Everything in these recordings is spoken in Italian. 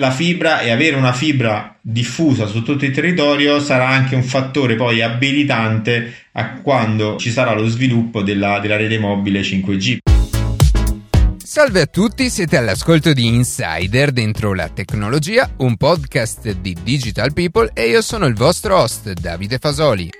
la fibra e avere una fibra diffusa su tutto il territorio sarà anche un fattore poi abilitante a quando ci sarà lo sviluppo della, della rete mobile 5G. Salve a tutti, siete all'ascolto di Insider dentro la tecnologia, un podcast di Digital People e io sono il vostro host Davide Fasoli.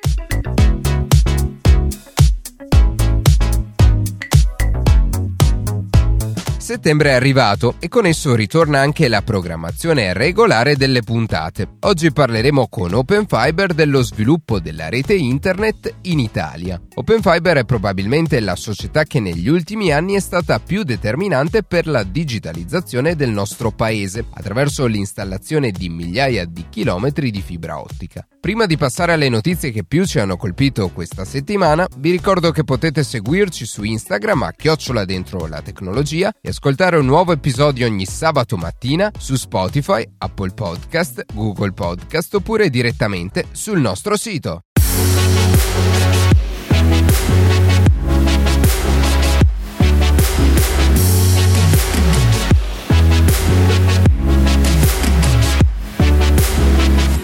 Settembre è arrivato e con esso ritorna anche la programmazione regolare delle puntate. Oggi parleremo con OpenFiber dello sviluppo della rete internet in Italia. OpenFiber è probabilmente la società che negli ultimi anni è stata più determinante per la digitalizzazione del nostro paese, attraverso l'installazione di migliaia di chilometri di fibra ottica. Prima di passare alle notizie che più ci hanno colpito questa settimana, vi ricordo che potete seguirci su Instagram a chiocciola dentro la tecnologia e ascoltare un nuovo episodio ogni sabato mattina su Spotify, Apple Podcast, Google Podcast oppure direttamente sul nostro sito.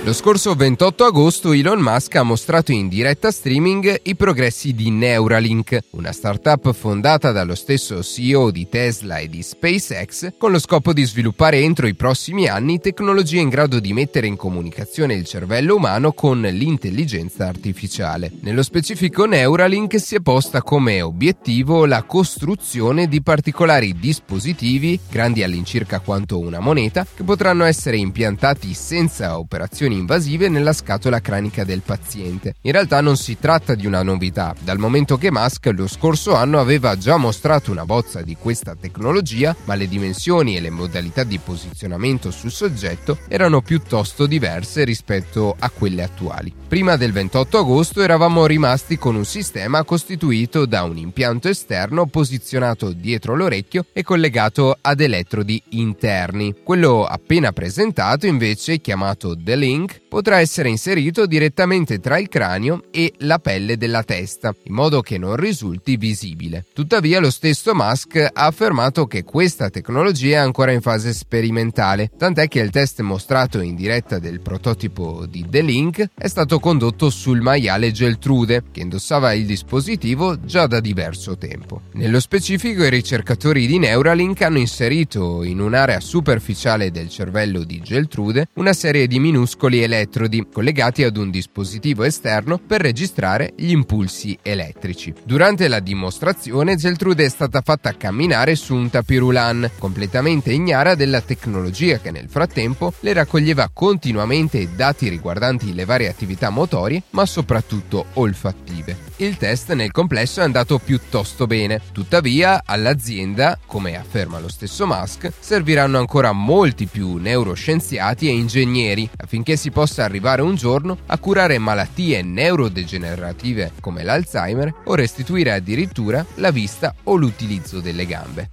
Lo scorso 28 agosto Elon Musk ha mostrato in diretta streaming i progressi di Neuralink, una startup fondata dallo stesso CEO di Tesla e di SpaceX con lo scopo di sviluppare entro i prossimi anni tecnologie in grado di mettere in comunicazione il cervello umano con l'intelligenza artificiale. Nello specifico Neuralink si è posta come obiettivo la costruzione di particolari dispositivi, grandi all'incirca quanto una moneta, che potranno essere impiantati senza operazioni invasive nella scatola cranica del paziente. In realtà non si tratta di una novità, dal momento che Musk lo scorso anno aveva già mostrato una bozza di questa tecnologia, ma le dimensioni e le modalità di posizionamento sul soggetto erano piuttosto diverse rispetto a quelle attuali. Prima del 28 agosto eravamo rimasti con un sistema costituito da un impianto esterno posizionato dietro l'orecchio e collegato ad elettrodi interni. Quello appena presentato invece, chiamato The Link, link potrà essere inserito direttamente tra il cranio e la pelle della testa, in modo che non risulti visibile. Tuttavia lo stesso Musk ha affermato che questa tecnologia è ancora in fase sperimentale, tant'è che il test mostrato in diretta del prototipo di The Link è stato condotto sul maiale Geltrude, che indossava il dispositivo già da diverso tempo. Nello specifico i ricercatori di Neuralink hanno inserito in un'area superficiale del cervello di Geltrude una serie di minuscoli piccoli elettrodi collegati ad un dispositivo esterno per registrare gli impulsi elettrici. Durante la dimostrazione Geltrude è stata fatta camminare su un tapirulan, completamente ignara della tecnologia che nel frattempo le raccoglieva continuamente dati riguardanti le varie attività motorie, ma soprattutto olfattive. Il test nel complesso è andato piuttosto bene, tuttavia all'azienda, come afferma lo stesso Musk, serviranno ancora molti più neuroscienziati e ingegneri affinché si si possa arrivare un giorno a curare malattie neurodegenerative come l'Alzheimer o restituire addirittura la vista o l'utilizzo delle gambe.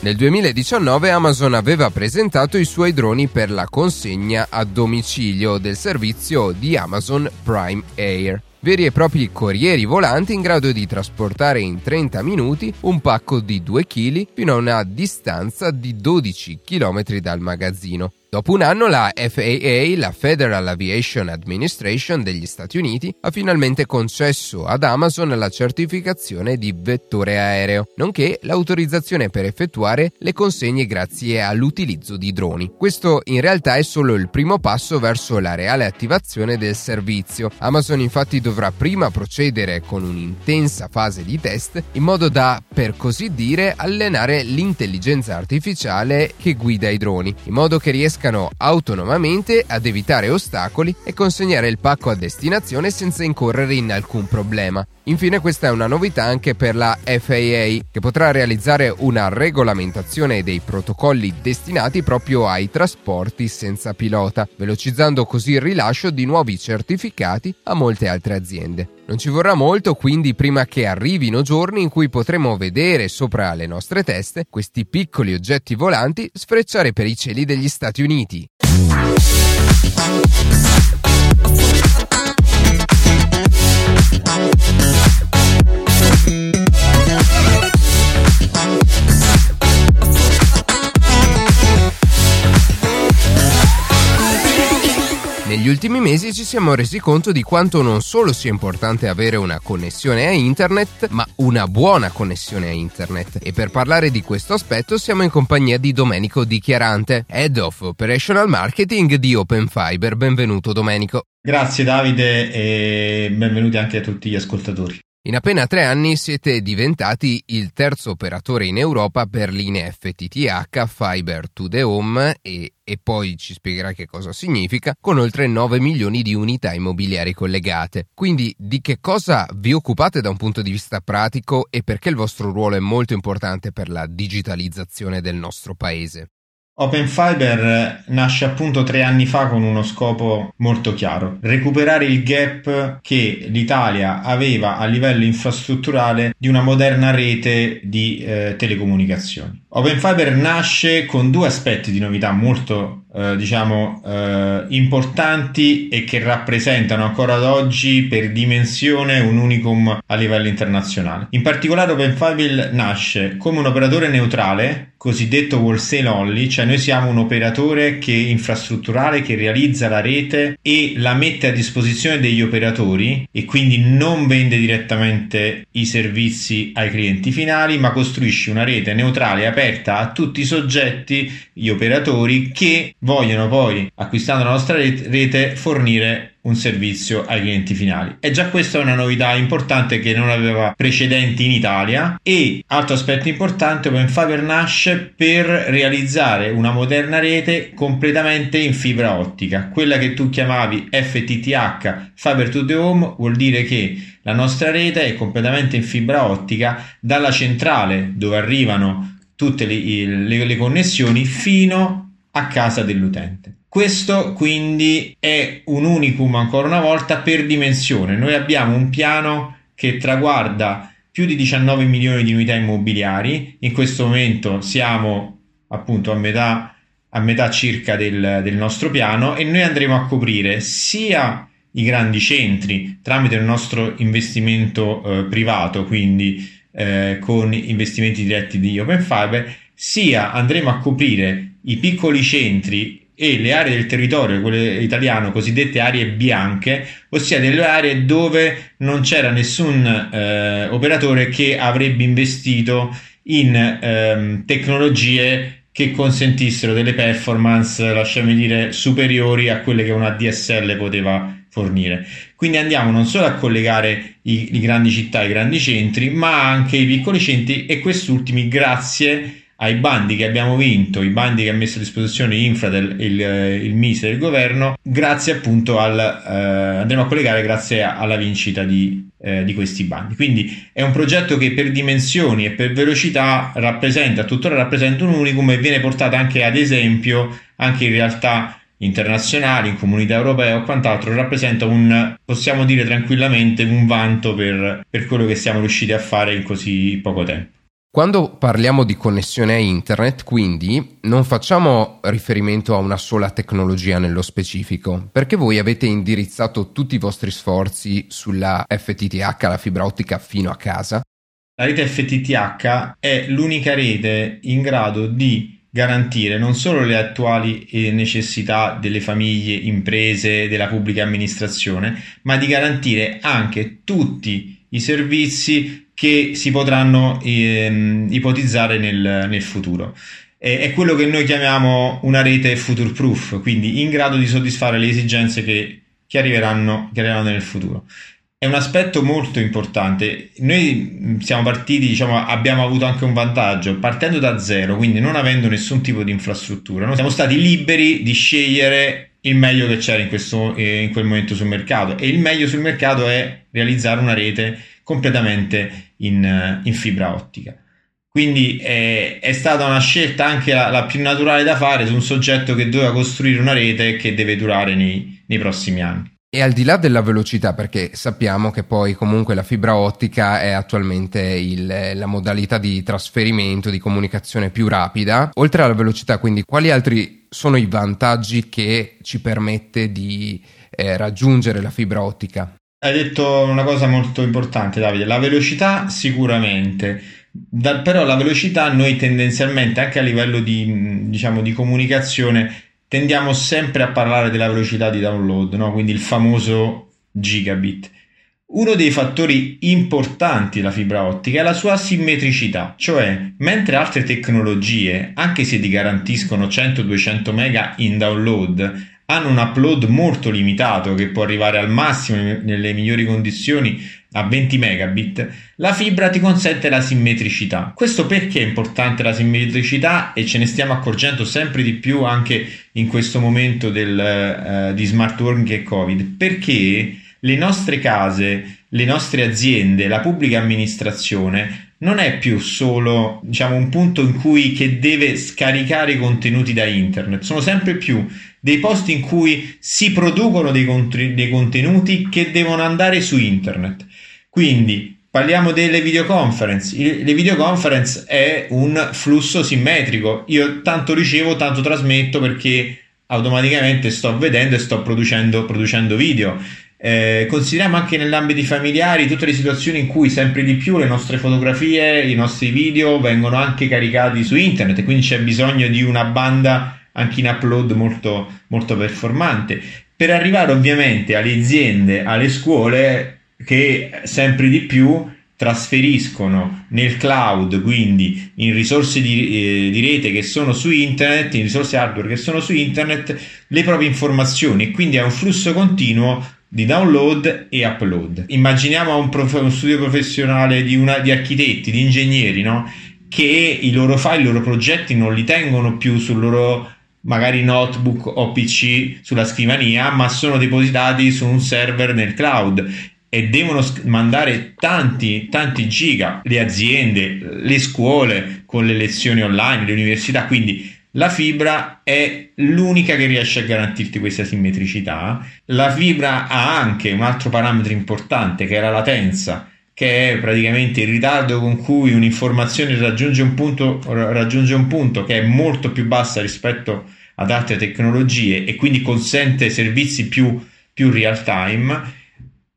Nel 2019 Amazon aveva presentato i suoi droni per la consegna a domicilio del servizio di Amazon Prime Air veri e propri corrieri volanti in grado di trasportare in 30 minuti un pacco di 2 kg fino a una distanza di 12 km dal magazzino. Dopo un anno la FAA, la Federal Aviation Administration degli Stati Uniti, ha finalmente concesso ad Amazon la certificazione di vettore aereo, nonché l'autorizzazione per effettuare le consegne grazie all'utilizzo di droni. Questo in realtà è solo il primo passo verso la reale attivazione del servizio. Amazon infatti dovrà prima procedere con un'intensa fase di test in modo da, per così dire, allenare l'intelligenza artificiale che guida i droni, in modo che riesca riescano autonomamente ad evitare ostacoli e consegnare il pacco a destinazione senza incorrere in alcun problema. Infine questa è una novità anche per la FAA, che potrà realizzare una regolamentazione dei protocolli destinati proprio ai trasporti senza pilota, velocizzando così il rilascio di nuovi certificati a molte altre aziende. Non ci vorrà molto quindi prima che arrivino giorni in cui potremo vedere sopra le nostre teste questi piccoli oggetti volanti sfrecciare per i cieli degli Stati Uniti. Negli ultimi mesi ci siamo resi conto di quanto non solo sia importante avere una connessione a internet, ma una buona connessione a internet. E per parlare di questo aspetto siamo in compagnia di Domenico Dichiarante, Head of Operational Marketing di Open Fiber. Benvenuto Domenico. Grazie Davide e benvenuti anche a tutti gli ascoltatori. In appena tre anni siete diventati il terzo operatore in Europa per linee FTTH Fiber to the Home e, e, poi ci spiegherà che cosa significa, con oltre 9 milioni di unità immobiliari collegate. Quindi di che cosa vi occupate da un punto di vista pratico e perché il vostro ruolo è molto importante per la digitalizzazione del nostro paese? Open Fiber nasce appunto tre anni fa con uno scopo molto chiaro, recuperare il gap che l'Italia aveva a livello infrastrutturale di una moderna rete di eh, telecomunicazioni. Open Fiber nasce con due aspetti di novità molto eh, diciamo eh, importanti e che rappresentano ancora ad oggi per dimensione un unicum a livello internazionale. In particolare OpenFiber nasce come un operatore neutrale, cosiddetto wholesale only, cioè noi siamo un operatore che infrastrutturale che realizza la rete e la mette a disposizione degli operatori e quindi non vende direttamente i servizi ai clienti finali, ma costruisce una rete neutrale aperta a tutti i soggetti, gli operatori che vogliono poi, acquistando la nostra rete, fornire un servizio ai clienti finali. E già questa è una novità importante che non aveva precedenti in Italia e altro aspetto importante Open Fiber nasce per realizzare una moderna rete completamente in fibra ottica. Quella che tu chiamavi FTTH, Fiber to the Home, vuol dire che la nostra rete è completamente in fibra ottica dalla centrale dove arrivano tutte le, le, le connessioni fino a casa dell'utente. Questo quindi è un unicum ancora una volta per dimensione. Noi abbiamo un piano che traguarda più di 19 milioni di unità immobiliari. In questo momento siamo appunto a metà, a metà circa del, del nostro piano e noi andremo a coprire sia i grandi centri tramite il nostro investimento eh, privato, quindi eh, con investimenti diretti di Open Fiber, sia andremo a coprire i piccoli centri e le aree del territorio, quelle italiano, cosiddette aree bianche, ossia delle aree dove non c'era nessun eh, operatore che avrebbe investito in ehm, tecnologie che consentissero delle performance, lasciami dire, superiori a quelle che una DSL poteva fornire. Quindi andiamo non solo a collegare i, i grandi città, i grandi centri, ma anche i piccoli centri e quest'ultimi grazie ai bandi che abbiamo vinto, i bandi che ha messo a disposizione Infra il, il MISE del governo, grazie appunto al eh, andremo a collegare grazie alla vincita di, eh, di, questi bandi. Quindi è un progetto che per dimensioni e per velocità rappresenta, tuttora rappresenta un unicum e viene portato anche ad esempio anche in realtà internazionali, in comunità europea o quant'altro, rappresenta un, possiamo dire tranquillamente, un vanto per, per quello che siamo riusciti a fare in così poco tempo. Quando parliamo di connessione a internet, quindi, non facciamo riferimento a una sola tecnologia nello specifico, perché voi avete indirizzato tutti i vostri sforzi sulla FTTH, la fibra ottica, fino a casa. La rete FTTH è l'unica rete in grado di garantire non solo le attuali eh, necessità delle famiglie, imprese, della pubblica amministrazione, ma di garantire anche tutti i servizi che si potranno ehm, ipotizzare nel, nel futuro. È quello che noi chiamiamo una rete future proof, quindi in grado di soddisfare le esigenze che, che, arriveranno, che arriveranno nel futuro. È un aspetto molto importante. Noi siamo partiti, diciamo, abbiamo avuto anche un vantaggio, partendo da zero, quindi non avendo nessun tipo di infrastruttura. Noi siamo stati liberi di scegliere il meglio che c'era in, questo, eh, in quel momento sul mercato e il meglio sul mercato è realizzare una rete completamente in, in fibra ottica. Quindi è, è, stata una scelta anche la, la, più naturale da fare su un soggetto che doveva costruire una rete che deve durare nei, nei prossimi anni. E al di là della velocità, perché sappiamo che poi comunque la fibra ottica è attualmente il, la modalità di trasferimento, di comunicazione più rapida, oltre alla velocità, quindi quali altri sono i vantaggi che ci permette di eh, raggiungere la fibra ottica? Hai detto una cosa molto importante, Davide. La velocità sicuramente, da, però la velocità noi tendenzialmente anche a livello di, diciamo, di comunicazione tendiamo sempre a parlare della velocità di download, no? quindi il famoso gigabit. Uno dei fattori importanti della fibra ottica è la sua simmetricità, cioè mentre altre tecnologie, anche se ti garantiscono 100-200 mega in download, hanno un upload molto limitato che può arrivare al massimo nelle migliori condizioni a 20 megabit, la fibra ti consente la simmetricità. Questo perché è importante la simmetricità e ce ne stiamo accorgendo sempre di più anche in questo momento del, uh, di smart working e covid? Perché le nostre case, le nostre aziende, la pubblica amministrazione non è più solo diciamo, un punto in cui che deve scaricare i contenuti da internet, sono sempre più dei posti in cui si producono dei, cont- dei contenuti che devono andare su internet. Quindi parliamo delle videoconference. Le videoconference è un flusso simmetrico. Io tanto ricevo, tanto trasmetto perché automaticamente sto vedendo e sto producendo, producendo video. Eh, consideriamo anche nell'ambito familiari tutte le situazioni in cui sempre di più le nostre fotografie, i nostri video vengono anche caricati su internet, quindi c'è bisogno di una banda anche in upload molto, molto performante. Per arrivare ovviamente alle aziende, alle scuole che sempre di più trasferiscono nel cloud, quindi in risorse di, eh, di, rete che sono su internet, in risorse hardware che sono su internet, le proprie informazioni quindi è un flusso continuo di download e upload. Immaginiamo un, prof- uno studio professionale di, una, di architetti, di ingegneri, no? che i loro file, i loro progetti non li tengono più sul loro magari notebook o PC sulla scrivania, ma sono depositati su un server nel cloud e devono mandare tanti, tanti giga le aziende, le scuole con le lezioni online, le università, quindi la fibra è l'unica che riesce a garantirti questa simmetricità. La fibra ha anche un altro parametro importante che è la latenza, che è praticamente il ritardo con cui un'informazione raggiunge un punto, raggiunge un punto che è molto più bassa rispetto ad altre tecnologie e quindi consente servizi più, più real time.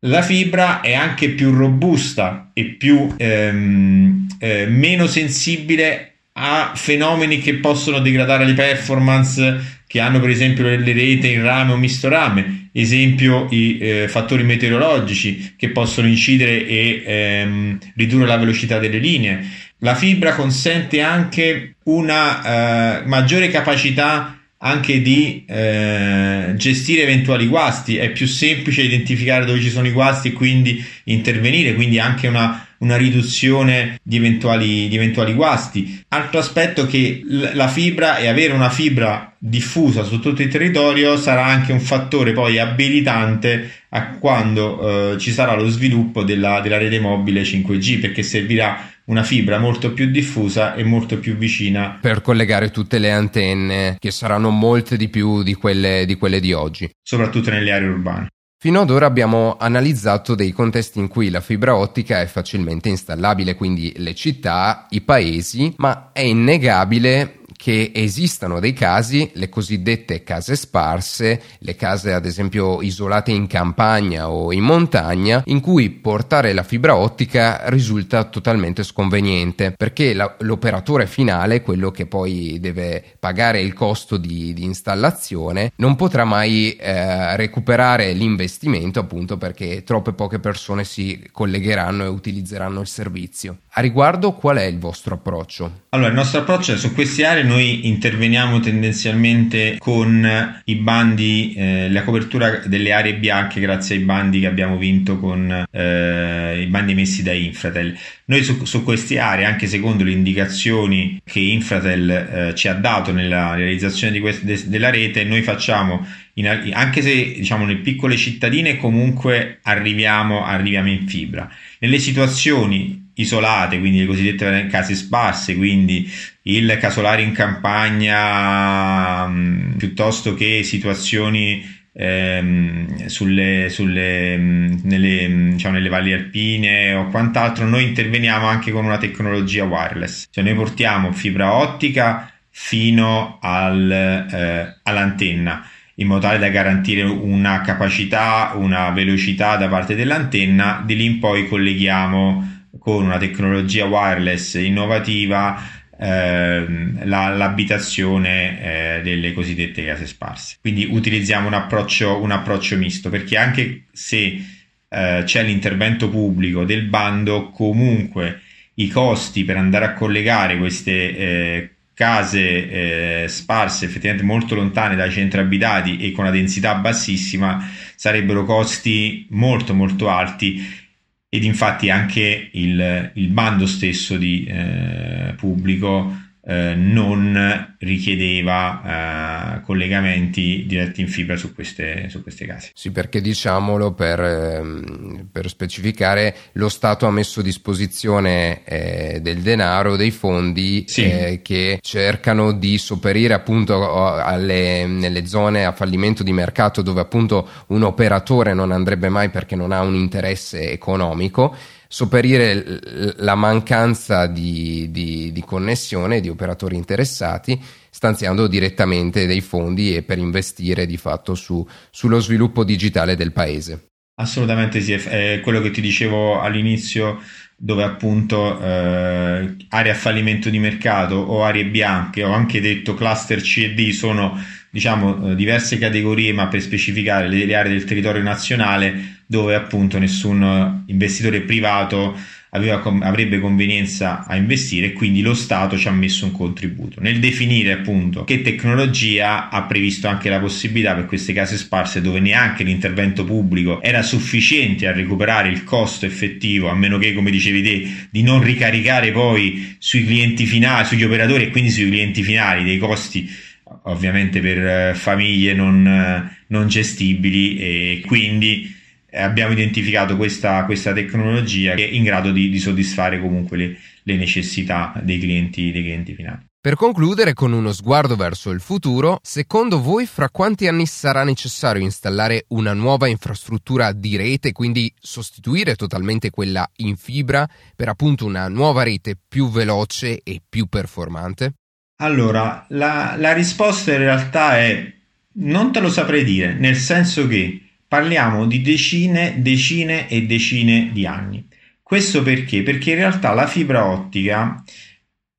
La fibra è anche più robusta e più ehm, eh, meno sensibile a fenomeni che possono degradare le performance che hanno per esempio le reti in rame o misto rame, esempio i eh, fattori meteorologici che possono incidere e ehm, ridurre la velocità delle linee. La fibra consente anche una eh, maggiore capacità anche di eh, gestire eventuali guasti, è più semplice identificare dove ci sono i guasti e quindi intervenire, quindi anche una, una riduzione di eventuali, di eventuali guasti. Altro aspetto che la fibra e avere una fibra diffusa su tutto il territorio sarà anche un fattore poi abilitante a quando eh, ci sarà lo sviluppo della, della rete mobile 5G perché servirà una fibra molto più diffusa e molto più vicina per collegare tutte le antenne che saranno molte di più di quelle di, quelle di oggi. Soprattutto nelle aree urbane. Fino ad ora abbiamo analizzato dei contesti in cui la fibra ottica è facilmente installabile, quindi le città, i paesi, ma è innegabile che esistano dei casi, le cosiddette case sparse, le case ad esempio isolate in campagna o in montagna, in cui portare la fibra ottica risulta totalmente sconveniente, perché la, l'operatore finale, quello che poi deve pagare il costo di, di installazione, non potrà mai eh, recuperare l'investimento appunto perché troppe poche persone si collegheranno e utilizzeranno il servizio. A riguardo qual è il vostro approccio? Allora, il nostro approccio su queste aree noi interveniamo tendenzialmente con i bandi, eh, la copertura delle aree bianche grazie ai bandi che abbiamo vinto con eh, i bandi emessi da Infratel. Noi su, su, queste aree, anche secondo le indicazioni che Infratel eh, ci ha dato nella realizzazione quest- de- della rete, noi facciamo, in, anche se diciamo nelle piccole cittadine, comunque arriviamo, arriviamo in fibra. Nelle situazioni isolate, quindi le cosiddette case sparse, quindi il casolare in campagna mm, piuttosto che situazioni ehm, sulle, sulle, mm, nelle, mm, diciamo, nelle valli alpine o quant'altro, noi interveniamo anche con una tecnologia wireless, cioè noi portiamo fibra ottica fino al, eh, all'antenna in modo tale da garantire una capacità, una velocità da parte dell'antenna, di lì in poi colleghiamo con una tecnologia wireless innovativa ehm, la, l'abitazione eh, delle cosiddette case sparse. Quindi utilizziamo un approccio, un approccio misto perché anche se eh, c'è l'intervento pubblico del bando, comunque i costi per andare a collegare queste eh, case eh, sparse effettivamente molto lontane dai centri abitati e con una densità bassissima sarebbero costi molto molto alti ed infatti anche il, il bando stesso di eh, pubblico eh, non richiedeva eh, collegamenti diretti in fibra su queste, su queste case. Sì, perché diciamolo per, ehm, per specificare, lo Stato ha messo a disposizione eh, del denaro, dei fondi sì. Eh, che cercano di sopperire appunto alle, nelle zone a fallimento di mercato dove appunto un operatore non andrebbe mai perché non ha un interesse economico sopperire la mancanza di, di, di connessione di operatori interessati stanziando direttamente dei fondi e per investire di fatto su, sullo sviluppo digitale del paese. Assolutamente sì, è quello che ti dicevo all'inizio dove appunto eh, aree a fallimento di mercato o aree bianche ho anche detto cluster C e D sono diciamo eh, diverse categorie ma per specificare le, le aree del territorio nazionale dove appunto nessun investitore privato aveva, avrebbe convenienza a investire e quindi lo Stato ci ha messo un contributo. Nel definire appunto che tecnologia ha previsto anche la possibilità per queste case sparse dove neanche l'intervento pubblico era sufficiente a recuperare il costo effettivo, a meno che come dicevi te di non ricaricare poi sui clienti finali, sugli operatori e quindi sui clienti finali dei costi ovviamente per eh, famiglie non, eh, non gestibili e quindi abbiamo identificato questa, questa, tecnologia che è in grado di, di soddisfare comunque le, le necessità dei clienti, dei clienti finali. Per concludere con uno sguardo verso il futuro, secondo voi fra quanti anni sarà necessario installare una nuova infrastruttura di rete, quindi sostituire totalmente quella in fibra per appunto una nuova rete più veloce e più performante? Allora, la, la risposta in realtà è non te lo saprei dire, nel senso che Parliamo di decine, decine e decine di anni. Questo perché? Perché in realtà la fibra ottica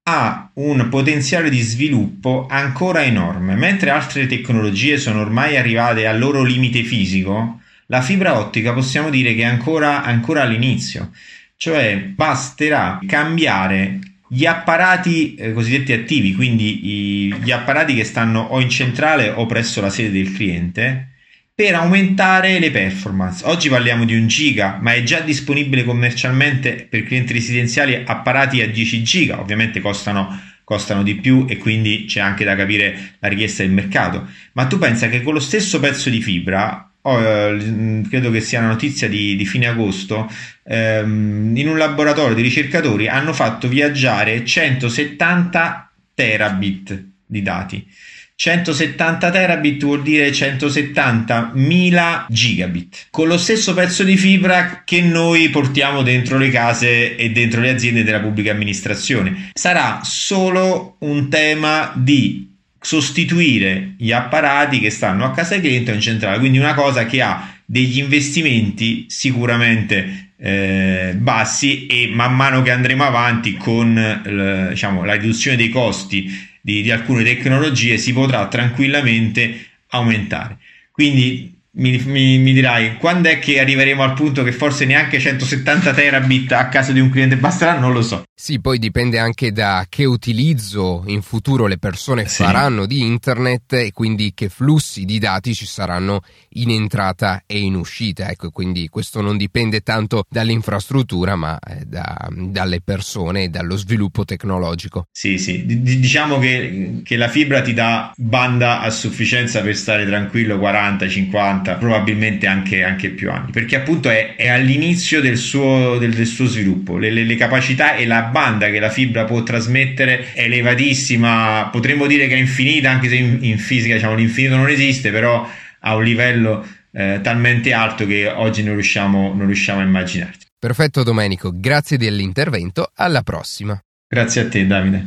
ha un potenziale di sviluppo ancora enorme, mentre altre tecnologie sono ormai arrivate al loro limite fisico, la fibra ottica possiamo dire che è ancora, ancora all'inizio, cioè basterà cambiare gli apparati eh, cosiddetti attivi, quindi i, gli apparati che stanno o in centrale o presso la sede del cliente, per aumentare le performance. Oggi parliamo di un giga, ma è già disponibile commercialmente per clienti residenziali apparati a 10 giga, ovviamente costano, costano di più e quindi c'è anche da capire la richiesta del mercato. Ma tu pensa che con lo stesso pezzo di fibra Oh, eh, credo che sia una notizia di, di fine agosto, ehm, in un laboratorio di ricercatori hanno fatto viaggiare 170 terabit di dati. 170 terabit vuol dire 170.000 gigabit con lo stesso pezzo di fibra che noi portiamo dentro le case e dentro le aziende della pubblica amministrazione. Sarà solo un tema di sostituire gli apparati che stanno a casa cliente o in centrale, quindi una cosa che ha degli investimenti sicuramente eh, bassi e man mano che andremo avanti con eh, diciamo, la riduzione dei costi di, di alcune tecnologie si potrà tranquillamente aumentare. Quindi mi, mi, mi, dirai quando è che arriveremo al punto che forse neanche 170 terabit a casa di un cliente basterà? Non lo so. Sì, poi dipende anche da che utilizzo in futuro le persone sì. faranno di internet e quindi che flussi di dati ci saranno in entrata e in uscita. Ecco, quindi questo non dipende tanto dall'infrastruttura, ma eh, da, dalle persone e dallo sviluppo tecnologico. Sì, sì, D- diciamo che, che, la fibra ti dà banda a sufficienza per stare tranquillo 40, 50, probabilmente anche, anche più anni, perché appunto è, è all'inizio del suo, del, del suo sviluppo, le, le, le capacità e la banda che la fibra può trasmettere è elevatissima, potremmo dire che è infinita, anche se in, in fisica diciamo, l'infinito non esiste, però a un livello eh, talmente alto che oggi non riusciamo, non riusciamo a immaginarci. Perfetto Domenico, grazie dell'intervento, alla prossima. Grazie a te Davide.